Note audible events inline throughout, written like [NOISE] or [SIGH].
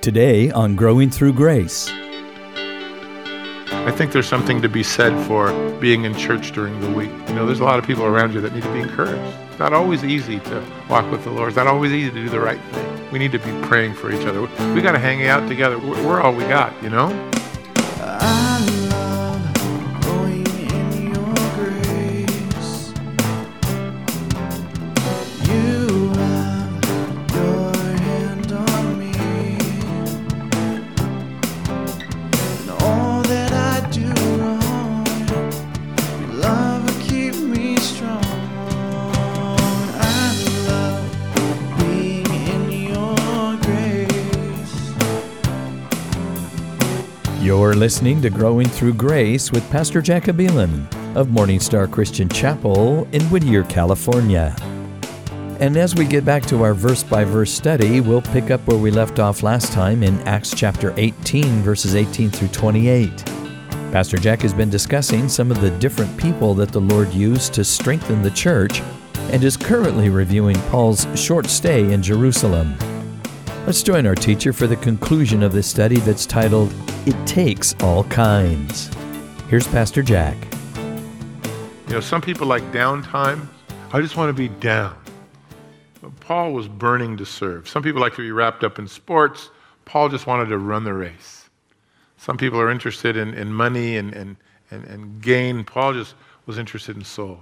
Today on Growing Through Grace. I think there's something to be said for being in church during the week. You know, there's a lot of people around you that need to be encouraged. It's not always easy to walk with the Lord. It's not always easy to do the right thing. We need to be praying for each other. We got to hang out together. We're, all we got, you know? You're listening to Growing Through Grace with Pastor Jack Abeelen of Morning Star Christian Chapel in Whittier, California. And as we get back to our verse by verse study, we'll pick up where we left off last time in Acts chapter 18, verses 18 through 28. Pastor Jack has been discussing some of the different people that the Lord used to strengthen the church and is currently reviewing Paul's short stay in Jerusalem. Let's join our teacher for the conclusion of this study that's titled, It Takes All Kinds. Here's Pastor Jack. You know, some people like downtime. I just want to be down. Paul was burning to serve. Some people like to be wrapped up in sports. Paul just wanted to run the race. Some people are interested in, in money and, and, and, and gain. Paul just was interested in soul.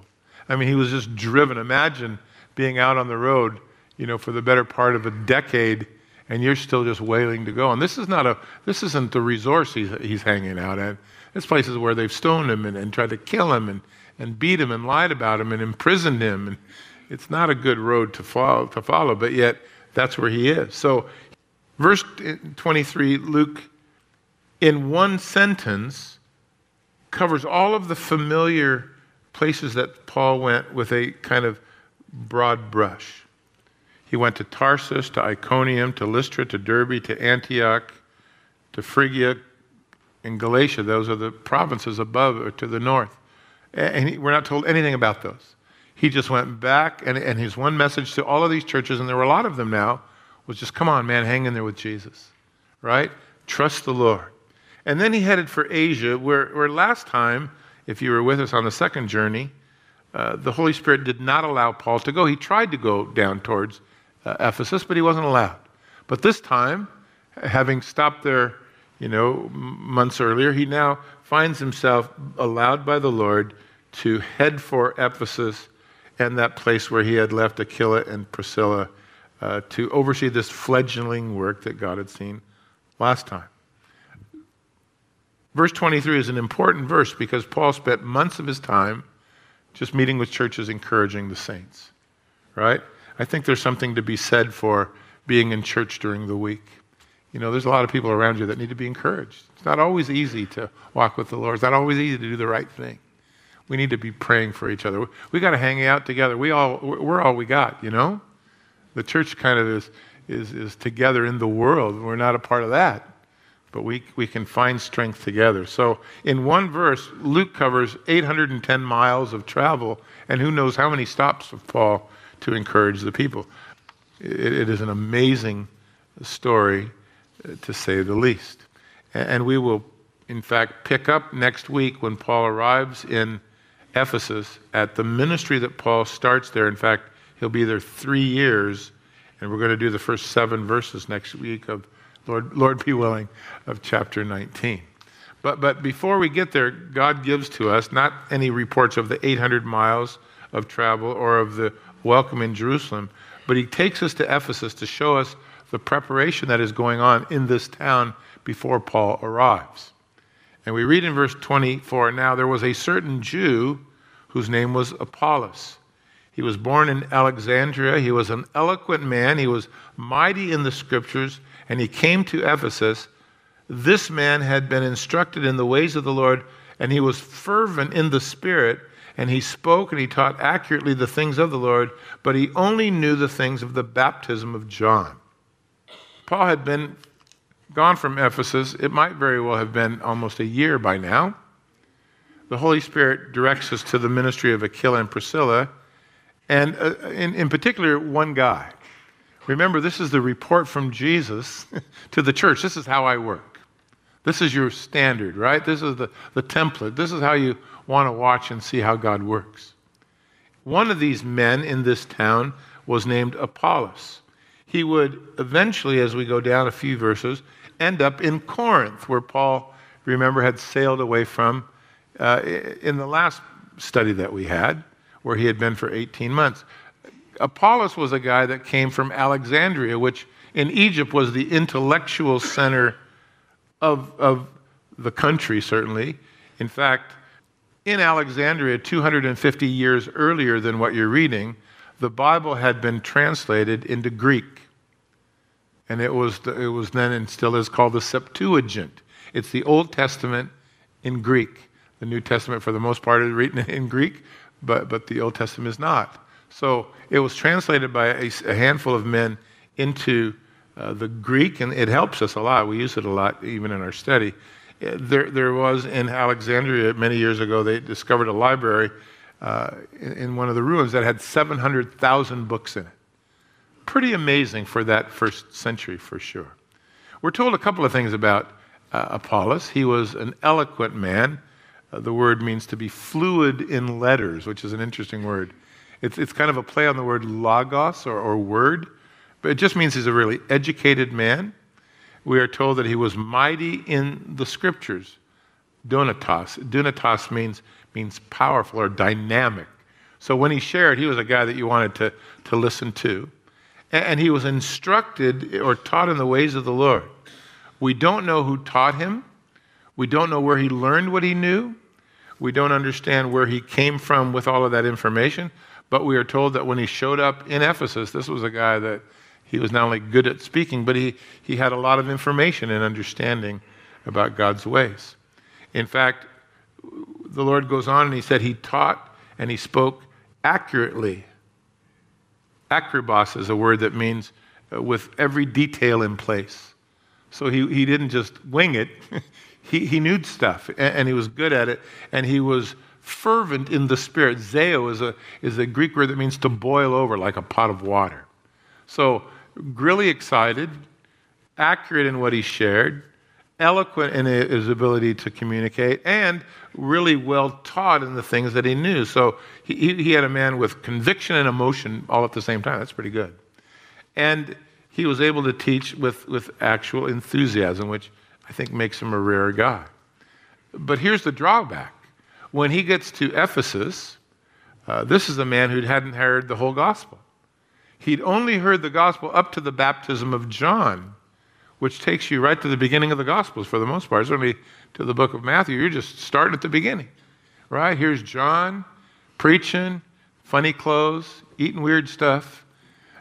I mean, he was just driven. Imagine being out on the road, you know, for the better part of a decade, and you're still just wailing to go. And this is not a, this isn't the resource he's, he's hanging out at. This place is where they've stoned him and, and tried to kill him and, and beat him and lied about him and imprisoned him. And it's not a good road to follow, to follow, but yet that's where he is. So, verse 23, Luke, in one sentence, covers all of the familiar places that Paul went with a kind of broad brush. He went to Tarsus, to Iconium, to Lystra, to Derbe, to Antioch, to Phrygia, and Galatia. Those are the provinces above or to the north. And he, we're not told anything about those. He just went back, and, and his one message to all of these churches, and there were a lot of them now, was just come on, man, hang in there with Jesus, right? Trust the Lord. And then he headed for Asia, where, where last time, if you were with us on the second journey, uh, the Holy Spirit did not allow Paul to go. He tried to go down towards uh, Ephesus, but he wasn't allowed. But this time, having stopped there, you know, months earlier, he now finds himself allowed by the Lord to head for Ephesus and that place where he had left Aquila and Priscilla uh, to oversee this fledgling work that God had seen last time. Verse 23 is an important verse because Paul spent months of his time just meeting with churches, encouraging the saints, right? I think there's something to be said for being in church during the week. You know, there's a lot of people around you that need to be encouraged. It's not always easy to walk with the Lord. It's not always easy to do the right thing. We need to be praying for each other. We got to hang out together. We all, we're all we got, you know? The church kind of is, is, is together in the world. We're not a part of that. But we, we can find strength together. So, in one verse, Luke covers 810 miles of travel, and who knows how many stops of Paul to encourage the people. it, it is an amazing story, uh, to say the least. And, and we will, in fact, pick up next week when Paul arrives in Ephesus at the ministry that Paul starts there. In fact, he'll be there three years, and we're going to do the first seven verses next week of Lord, Lord be willing, of chapter 19. But, but before we get there, God gives to us not any reports of the 800 miles of travel or of the welcome in Jerusalem, but He takes us to Ephesus to show us the preparation that is going on in this town before Paul arrives. And we read in verse 24 Now there was a certain Jew whose name was Apollos. He was born in Alexandria. He was an eloquent man. He was mighty in the scriptures, and he came to Ephesus. This man had been instructed in the ways of the Lord, and he was fervent in the Spirit, and he spoke and he taught accurately the things of the Lord, but he only knew the things of the baptism of John. Paul had been gone from Ephesus. It might very well have been almost a year by now. The Holy Spirit directs us to the ministry of Aquila and Priscilla, and uh, in, in particular, one guy. Remember, this is the report from Jesus [LAUGHS] to the church. This is how I work. This is your standard, right? This is the, the template. This is how you want to watch and see how God works. One of these men in this town was named Apollos. He would eventually, as we go down a few verses, end up in Corinth, where Paul, remember, had sailed away from uh, in the last study that we had, where he had been for 18 months. Apollos was a guy that came from Alexandria, which in Egypt was the intellectual center of, of the country, certainly. In fact, in Alexandria, 250 years earlier than what you're reading, the Bible had been translated into Greek. And it was, the, it was then and still is called the Septuagint. It's the Old Testament in Greek. The New Testament, for the most part, is written [LAUGHS] in Greek, but, but the Old Testament is not. So it was translated by a, a handful of men into uh, the Greek, and it helps us a lot. We use it a lot even in our study. There, there was in Alexandria many years ago, they discovered a library uh, in, in, one of the ruins that had 700,000 books in it. Pretty amazing for that first century, for sure. We're told a couple of things about uh, Apollos. He was an eloquent man. Uh, the word means to be fluid in letters, which is an interesting word. It's, it's kind of a play on the word logos or, or word, but it just means he's a really educated man. We are told that he was mighty in the scriptures. Dunatos. Dunatos means, means powerful or dynamic. So when he shared, he was a guy that you wanted to, to listen to. And, and he was instructed or taught in the ways of the Lord. We don't know who taught him. We don't know where he learned what he knew. We don't understand where he came from with all of that information. But we are told that when he showed up in Ephesus, this was a guy that he was not only good at speaking, but he, he had a lot of information and understanding about God's ways. In fact, the Lord goes on and he said he taught and he spoke accurately. Akribos is a word that means uh, with every detail in place. So he, he didn't just wing it, [LAUGHS] he, he knew stuff and, and he was good at it, and he was fervent in the spirit. Zeo is a, is a Greek word that means to boil over like a pot of water. So, really excited, accurate in what he shared, eloquent in his ability to communicate, and really well taught in the things that he knew. So, he, he had a man with conviction and emotion all at the same time. That's pretty good. And he was able to teach with, with actual enthusiasm, which I think makes him a rare guy. But here's the drawback when he gets to Ephesus, uh, this is a man who hadn't heard the whole gospel. He'd only heard the gospel up to the baptism of John, which takes you right to the beginning of the gospels for the most part. Certainly to the book of Matthew, you're just starting at the beginning, right? Here's John preaching, funny clothes, eating weird stuff,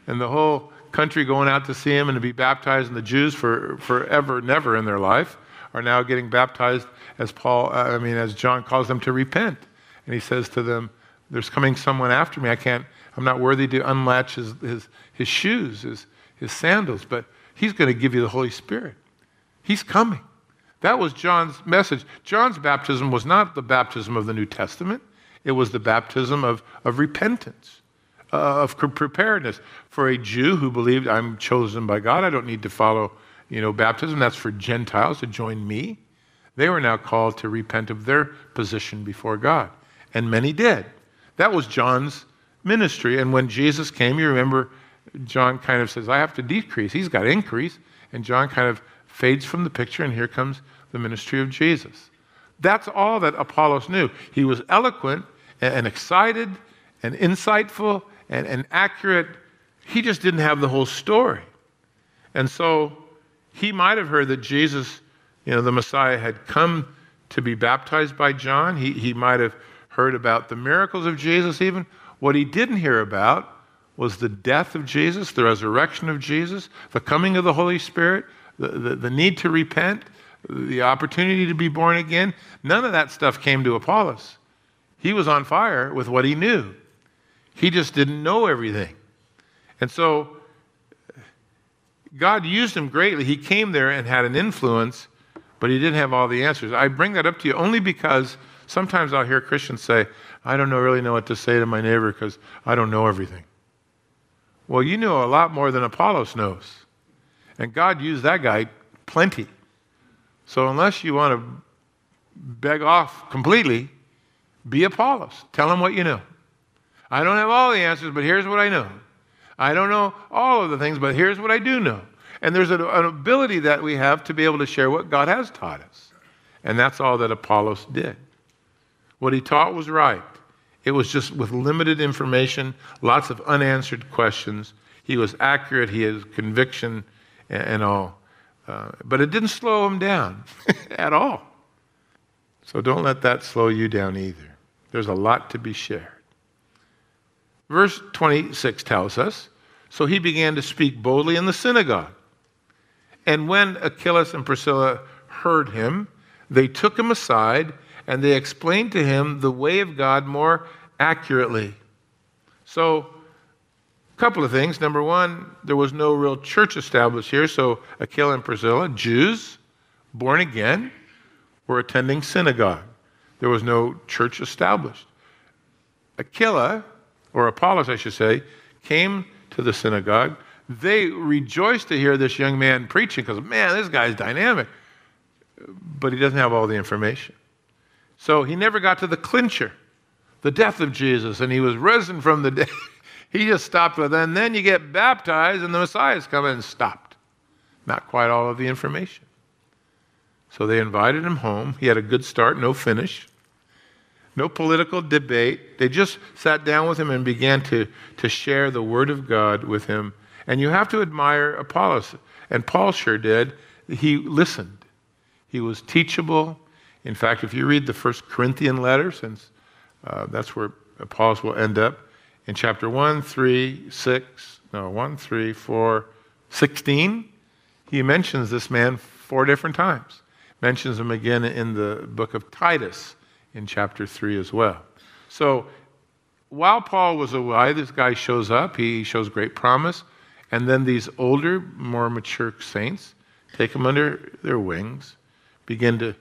and the whole country going out to see him and to be baptized, and the Jews for forever, never in their life are now getting baptized as Paul, I mean, as John calls them to repent. And he says to them, There's coming someone after me. I can't, I'm not worthy to unlatch his, his, his shoes, his, his sandals, but he's going to give you the Holy Spirit. He's coming. That was John's message. John's baptism was not the baptism of the New Testament, it was the baptism of, of repentance, uh, of preparedness. For a Jew who believed, I'm chosen by God, I don't need to follow you know, baptism, that's for Gentiles to join me. They were now called to repent of their position before God. And many did. That was John's ministry. And when Jesus came, you remember John kind of says, I have to decrease. He's got increase. And John kind of fades from the picture, and here comes the ministry of Jesus. That's all that Apollos knew. He was eloquent and excited and insightful and, and accurate. He just didn't have the whole story. And so he might have heard that Jesus, you know, the Messiah had come to be baptized by John. He, he might have heard about the miracles of Jesus, even. What he didn't hear about was the death of Jesus, the resurrection of Jesus, the coming of the Holy Spirit, the, the, the need to repent, the opportunity to be born again. None of that stuff came to Apollos. He was on fire with what he knew. He just didn't know everything. And so God used him greatly. He came there and had an influence, but he didn't have all the answers. I bring that up to you only because sometimes I'll hear Christians say, I don't know, really know what to say to my neighbor because I don't know everything. Well, you know a lot more than Apollos knows. And God used that guy plenty. So unless you want to beg off completely, be Apollos. Tell him what you know. I don't have all the answers, but here's what I know. I don't know all of the things, but here's what I do know. And there's an, an ability that we have to be able to share what God has taught us. And that's all that Apollos did. What he taught was right. It was just with limited information, lots of unanswered questions. He was accurate, he had conviction and, and all. Uh, but it didn't slow him down [LAUGHS] at all. So don't let that slow you down either. There's a lot to be shared. Verse 26 tells us So he began to speak boldly in the synagogue. And when Aquila and Priscilla heard him, they took him aside and they explained to him the way of God more accurately. So, a couple of things. Number one, there was no real church established here, so Aquila and Priscilla, Jews, born again, were attending synagogue. There was no church established. Aquila, or Apollos, I should say, came to the synagogue. They rejoiced to hear this young man preaching because, man, this guy's dynamic. But he doesn't have all the information. So he never got to the clincher, the death of Jesus, and he was risen from the dead. [LAUGHS] he just stopped with, and then you get baptized, and the Messiah's come and stopped. Not quite all of the information. So they invited him home. He had a good start, no finish. No political debate. They just sat down with him and began to, to share the Word of God with him. And you have to admire Apollos. And Paul sure did. He listened, he was teachable. In fact, if you read the first Corinthian letter, since uh, that's where Apollos will end up, in chapter 1, 3, 6, no, 1, 3, 4, 16, he mentions this man four different times. Mentions him again in the book of Titus in chapter 3 as well. So while Paul was away, this guy shows up. He shows great promise. And then these older, more mature saints take him under their wings, begin to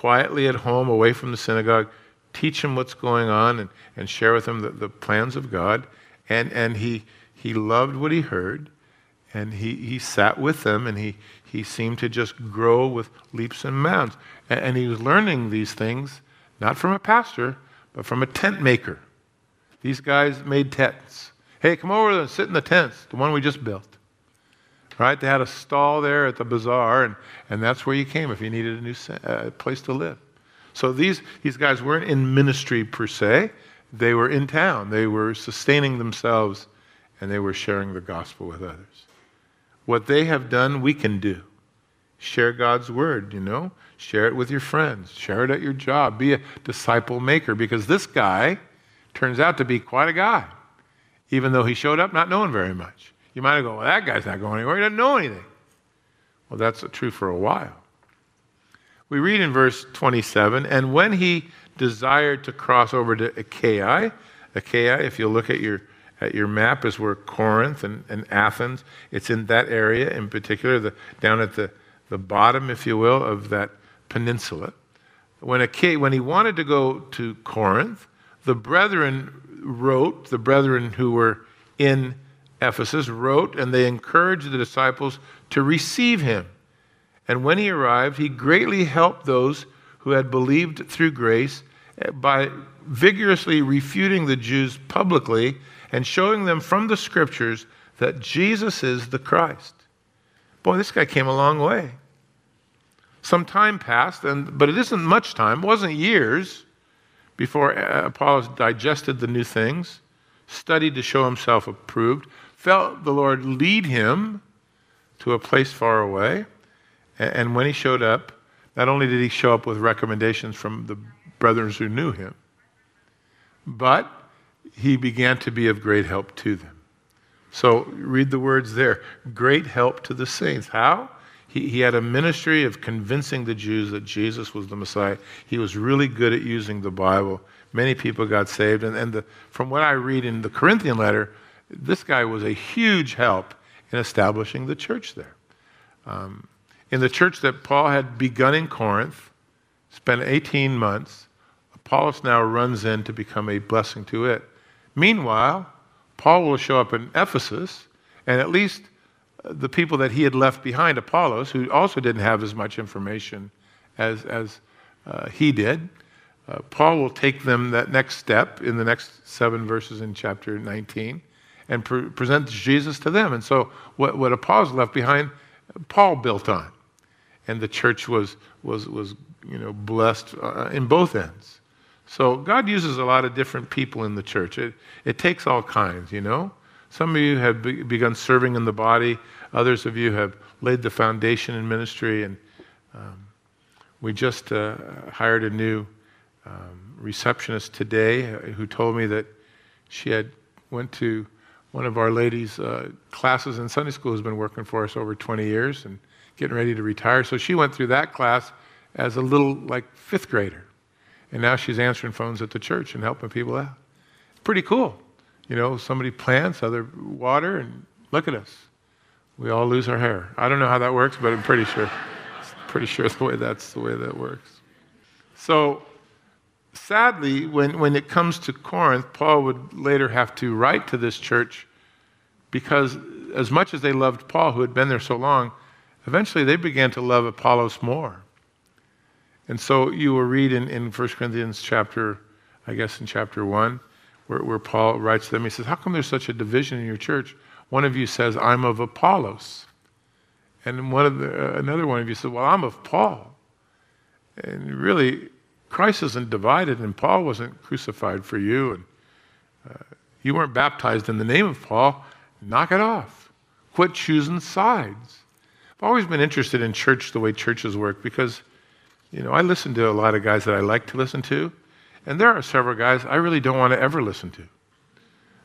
quietly at home, away from the synagogue, teach him what's going on and, and share with him the, the plans of God. And, and he, he loved what he heard. And he, he sat with them and he, he seemed to just grow with leaps and bounds. And, and he was learning these things not from a pastor, but from a tent maker. These guys made tents. Hey, come over and sit in the tents, the one we just built. Right? They had a stall there at the bazaar, and, and that's where you came if you needed a new uh, place to live. So these, these guys weren't in ministry per se, they were in town. They were sustaining themselves, and they were sharing the gospel with others. What they have done, we can do. Share God's word, you know? Share it with your friends. Share it at your job. Be a disciple maker because this guy turns out to be quite a guy, even though he showed up not knowing very much. You might have gone, well, that guy's not going anywhere. He doesn't know anything. Well, that's true for a while. We read in verse 27 and when he desired to cross over to Achaia, Achaia, if you look at your at your map, is where Corinth and, and Athens. It's in that area in particular, the, down at the, the bottom, if you will, of that peninsula. When, a, when he wanted to go to Corinth, the brethren wrote, the brethren who were in Ephesus wrote, and they encouraged the disciples to receive him. And when he arrived, he greatly helped those who had believed through grace by vigorously refuting the Jews publicly and showing them from the scriptures that Jesus is the Christ. Boy, this guy came a long way. Some time passed, and, but it isn't much time, it wasn't years before uh, Apollos digested the new things, studied to show himself approved, felt the Lord lead him to a place far away. And when he showed up, not only did he show up with recommendations from the brothers who knew him, but he began to be of great help to them. So read the words there great help to the saints. How? He, he had a ministry of convincing the Jews that Jesus was the Messiah. He was really good at using the Bible. Many people got saved. And, and the, from what I read in the Corinthian letter, this guy was a huge help in establishing the church there. Um, in the church that Paul had begun in Corinth, spent 18 months, Apollos now runs in to become a blessing to it. Meanwhile, Paul will show up in Ephesus And at least uh, the people that he had left behind, Apollos, who also didn't have as much information as, as uh, he did, uh, Paul will take them that next step in the next seven verses in chapter 19 and pre- present Jesus to them. And so, what, what Apollos left behind, Paul built on. And the church was, was, was you know, blessed uh, in both ends. So, God uses a lot of different people in the church. It, it takes all kinds, you know. Some of you have be- begun serving in the body, others of you have laid the foundation in ministry. And um, we just uh, hired a new um, receptionist today uh, who told me that she had went to one of our ladies' uh, classes in Sunday school who's been working for us over 20 years and getting ready to retire. So she went through that class as a little like fifth grader. And now she's answering phones at the church and helping people out. Pretty cool. You know, somebody plants, other water, and look at us. We all lose our hair. I don't know how that works, but I'm pretty sure. [LAUGHS] pretty sure the way that's the way that works. So sadly, when, when it comes to Corinth, Paul would later have to write to this church because, as much as they loved Paul, who had been there so long, eventually they began to love Apollos more. And so you will read in, in 1 Corinthians chapter, I guess in chapter 1, where, where Paul writes to them, he says, How come there's such a division in your church? One of you says, I'm of Apollos. And one of the, uh, another one of you says, Well, I'm of Paul. And really, Christ isn't divided, and Paul wasn't crucified for you, and uh, you weren't baptized in the name of Paul. Knock it off. Quit choosing sides. I've always been interested in church, the way churches work, because, you know, I listen to a lot of guys that I like to listen to, and there are several guys I really don't want to ever listen to.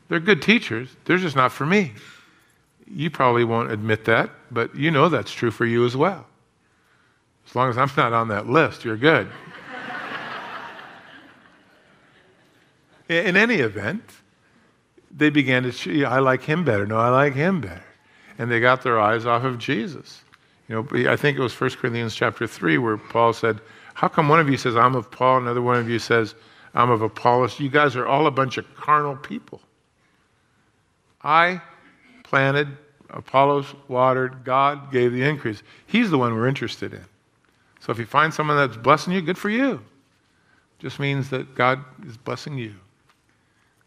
They're good teachers, they're just not for me. You probably won't admit that, but you know that's true for you as well. As long as I'm not on that list, you're good. In any event, they began to, see, I like him better. No, I like him better. And they got their eyes off of Jesus. You know, I think it was 1 Corinthians chapter 3 where Paul said, How come one of you says, I'm of Paul, another one of you says, I'm of Apollos? You guys are all a bunch of carnal people. I planted, Apollos watered, God gave the increase. He's the one we're interested in. So if you find someone that's blessing you, good for you. Just means that God is blessing you.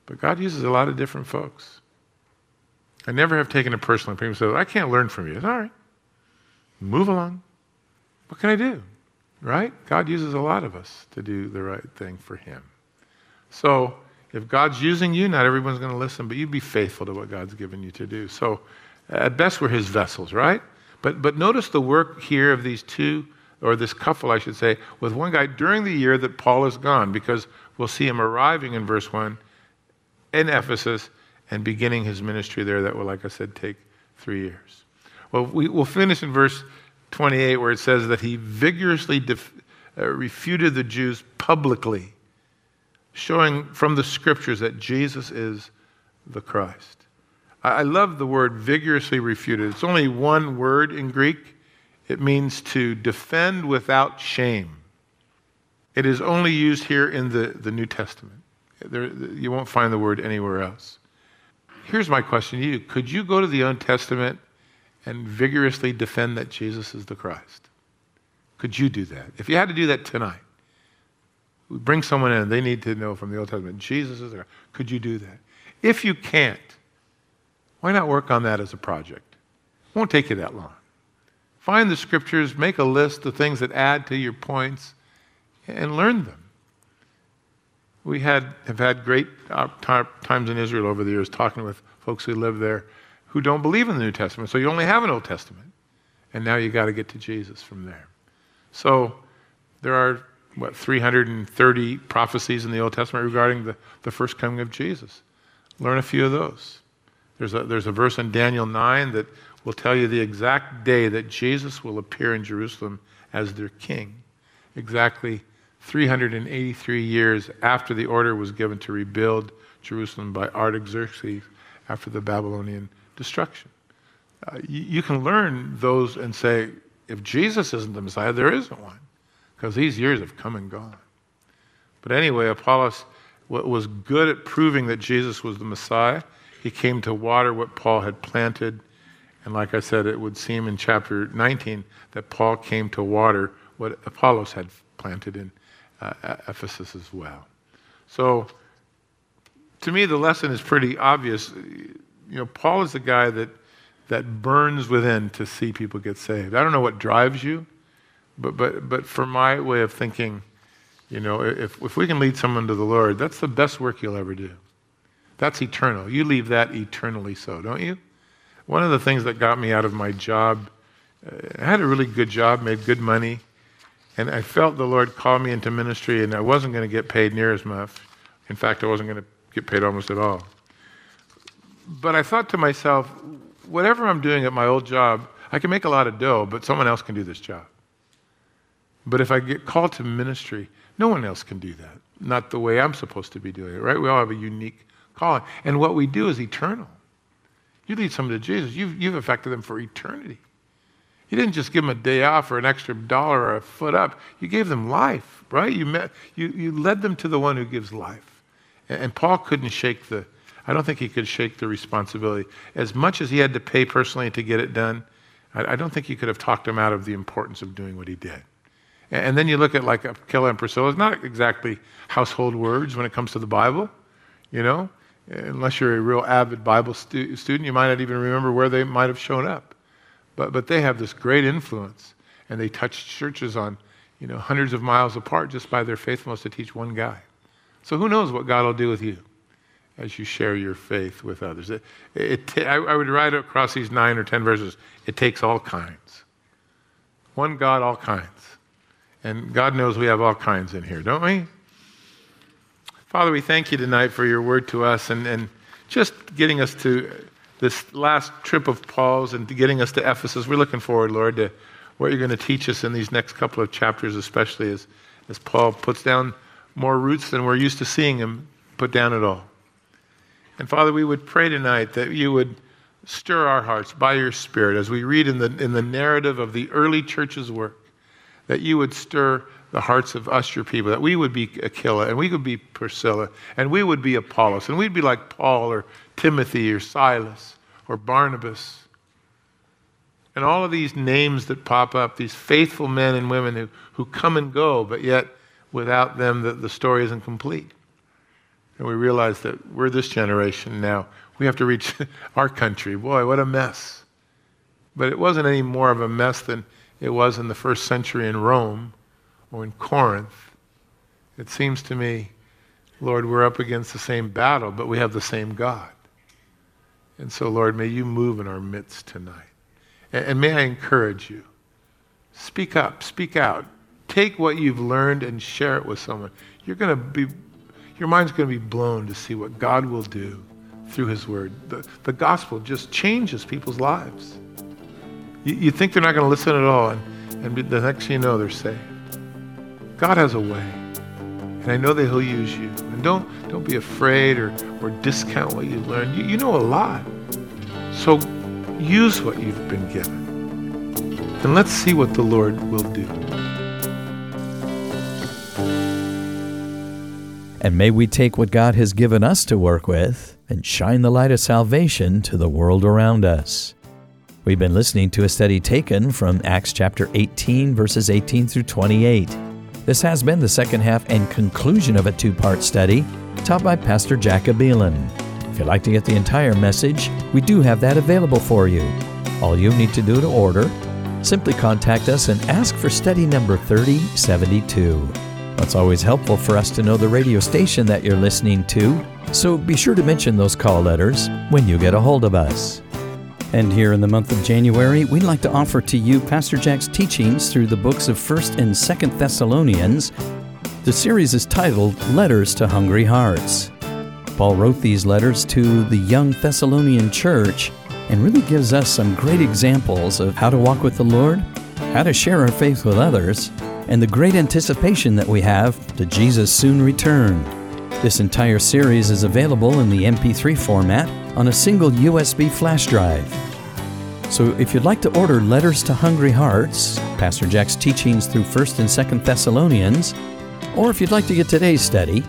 But God uses a lot of different folks. I never have taken it personally. People say, I can't learn from you. It's all right. Move along. What can I do? Right? God uses a lot of us to do the right thing for Him. So, if God's using you, not everyone's going to listen, but you be faithful to what God's given you to do. So, at best, we're His vessels, right? But, but notice the work here of these two, or this couple, I should say, with one guy during the year that Paul is gone, because we'll see him arriving in verse 1 in Ephesus and beginning his ministry there that will, like I said, take three years. Well, we, will finish in verse 28 where it says that he vigorously def, uh, refuted the Jews publicly, showing from the scriptures that Jesus is the Christ. I, I love the word vigorously refuted. It's only one word in Greek. It means to defend without shame. It is only used here in the, the New Testament. There, you won't find the word anywhere else. Here's my question to you Could you go to the Old Testament and vigorously defend that Jesus is the Christ? Could you do that? If you had to do that tonight, bring someone in, they need to know from the Old Testament, Jesus is the Christ. Could you do that? If you can't, why not work on that as a project? It won't take you that long. Find the scriptures, make a list of things that add to your points, and learn them we had, have had great uh, times in Israel over the years talking with folks who live there who don't believe in the New Testament. So you only have an Old Testament. And now you got to get to Jesus from there. So there are, what, 330 prophecies in the Old Testament regarding the, the first coming of Jesus. Learn a few of those. There's a, there's a verse in Daniel 9 that will tell you the exact day that Jesus will appear in Jerusalem as their king. Exactly 383 years after the order was given to rebuild Jerusalem by Artaxerxes after the Babylonian destruction. Uh, you, you, can learn those and say, if Jesus isn't the Messiah, there isn't one, because these years have come and gone. But anyway, Apollos was good at proving that Jesus was the Messiah. He came to water what Paul had planted And like I said, it would seem in chapter 19 that Paul came to water what Apollos had planted in uh, Ephesus as well. So, to me, the lesson is pretty obvious. You know, Paul is the guy that, that burns within to see people get saved. I don't know what drives you, but, but, but for my way of thinking, you know, if, if we can lead someone to the Lord, that's the best work you'll ever do. That's eternal. You leave that eternally so, don't you? One of the things that got me out of my job, uh, I had a really good job, made good money, and I felt the Lord call me into ministry, and I wasn't going to get paid near as much. In fact, I wasn't going to get paid almost at all. But I thought to myself, whatever I'm doing at my old job, I can make a lot of dough, but someone else can do this job. But if I get called to ministry, no one else can do that. Not the way I'm supposed to be doing it, right? We all have a unique calling. And what we do is eternal. You lead someone to Jesus, you've, you've affected them for eternity. You didn't just give them a day off or an extra dollar or a foot up. You gave them life, right? You, met, you, you led them to the one who gives life. And, and Paul couldn't shake the, I don't think he could shake the responsibility. As much as he had to pay personally to get it done, I, I don't think he could have talked him out of the importance of doing what he did. And, and then you look at like Aquila and Priscilla, it's not exactly household words when it comes to the Bible, you know? Unless you're a real avid Bible stu- student, you might not even remember where they might have shown up. But, but they have this great influence, and they touch churches on you know, hundreds of miles apart just by their faithfulness to teach one guy. So who knows what God will do with you as you share your faith with others. It, it, I, I would write across these nine or ten verses, it takes all kinds. One God, all kinds. And God knows we have all kinds in here, don't we? Father, we thank you tonight for your word to us and, and just getting us to this last trip of Paul's and getting us to Ephesus. We're looking forward, Lord, to what you're going to teach us in these next couple of chapters, especially as, as Paul puts down more roots than we're used to seeing him put down at all. And Father, we would pray tonight that you would stir our hearts by your Spirit as we read in the, in the narrative of the early church's work, that you would stir the hearts of us, your people, that we would be Aquila and we would be Priscilla and we would be Apollos and we'd be like Paul or Timothy or Silas or Barnabas. And all of these names that pop up, these faithful men and women who, who come and go, but yet without them the, the story isn't complete. And we realize that we're this generation now. We have to reach [LAUGHS] our country. Boy, what a mess. But it wasn't any more of a mess than it was in the first century in Rome or in Corinth. It seems to me, Lord, we're up against the same battle, but we have the same God. And so, Lord, may you move in our midst tonight. And, and may I encourage you speak up, speak out. Take what you've learned and share it with someone. You're going to be, your mind's going to be blown to see what God will do through his word. The, the gospel just changes people's lives. You, you think they're not going to listen at all, and, and the next thing you know, they're saved. God has a way. And I know that he'll use you. And don't, don't be afraid or, or discount what you've learned. You, you know a lot. So use what you've been given. And let's see what the Lord will do. And may we take what God has given us to work with and shine the light of salvation to the world around us. We've been listening to a study taken from Acts chapter 18, verses 18 through 28. This has been the second half and conclusion of a two part study taught by Pastor Jack Abeelen. If you'd like to get the entire message, we do have that available for you. All you need to do to order, simply contact us and ask for study number 3072. It's always helpful for us to know the radio station that you're listening to, so be sure to mention those call letters when you get a hold of us. And here in the month of January, we'd like to offer to you Pastor Jack's teachings through the books of 1st and 2nd Thessalonians. The series is titled Letters to Hungry Hearts. Paul wrote these letters to the young Thessalonian church and really gives us some great examples of how to walk with the Lord, how to share our faith with others, and the great anticipation that we have to Jesus' soon return. This entire series is available in the MP3 format on a single USB flash drive. So if you'd like to order Letters to Hungry Hearts, Pastor Jack's teachings through 1st and 2nd Thessalonians, or if you'd like to get today's study,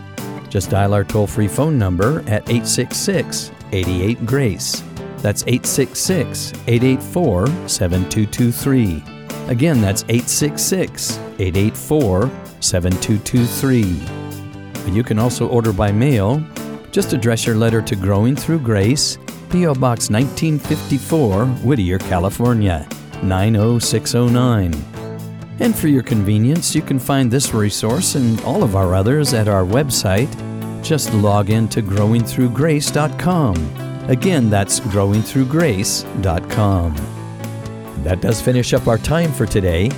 just dial our toll free phone number at 866 88 Grace. That's 866 884 7223. Again, that's 866 884 7223. You can also order by mail. Just address your letter to Growing Through Grace, P.O. Box 1954, Whittier, California 90609. And for your convenience, you can find this resource and all of our others at our website. Just log in to growingthroughgrace.com. Again, that's growingthroughgrace.com. That does finish up our time for today.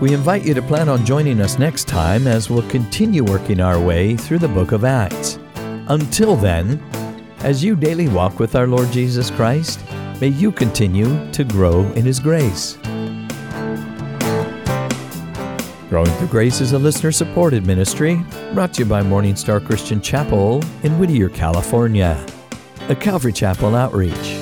We invite you to plan on joining us next time as we'll continue working our way through the book of Acts. Until then, as you daily walk with our Lord Jesus Christ, may you continue to grow in His grace. Growing Through Grace is a listener supported ministry brought to you by Morning Star Christian Chapel in Whittier, California, a Calvary Chapel outreach.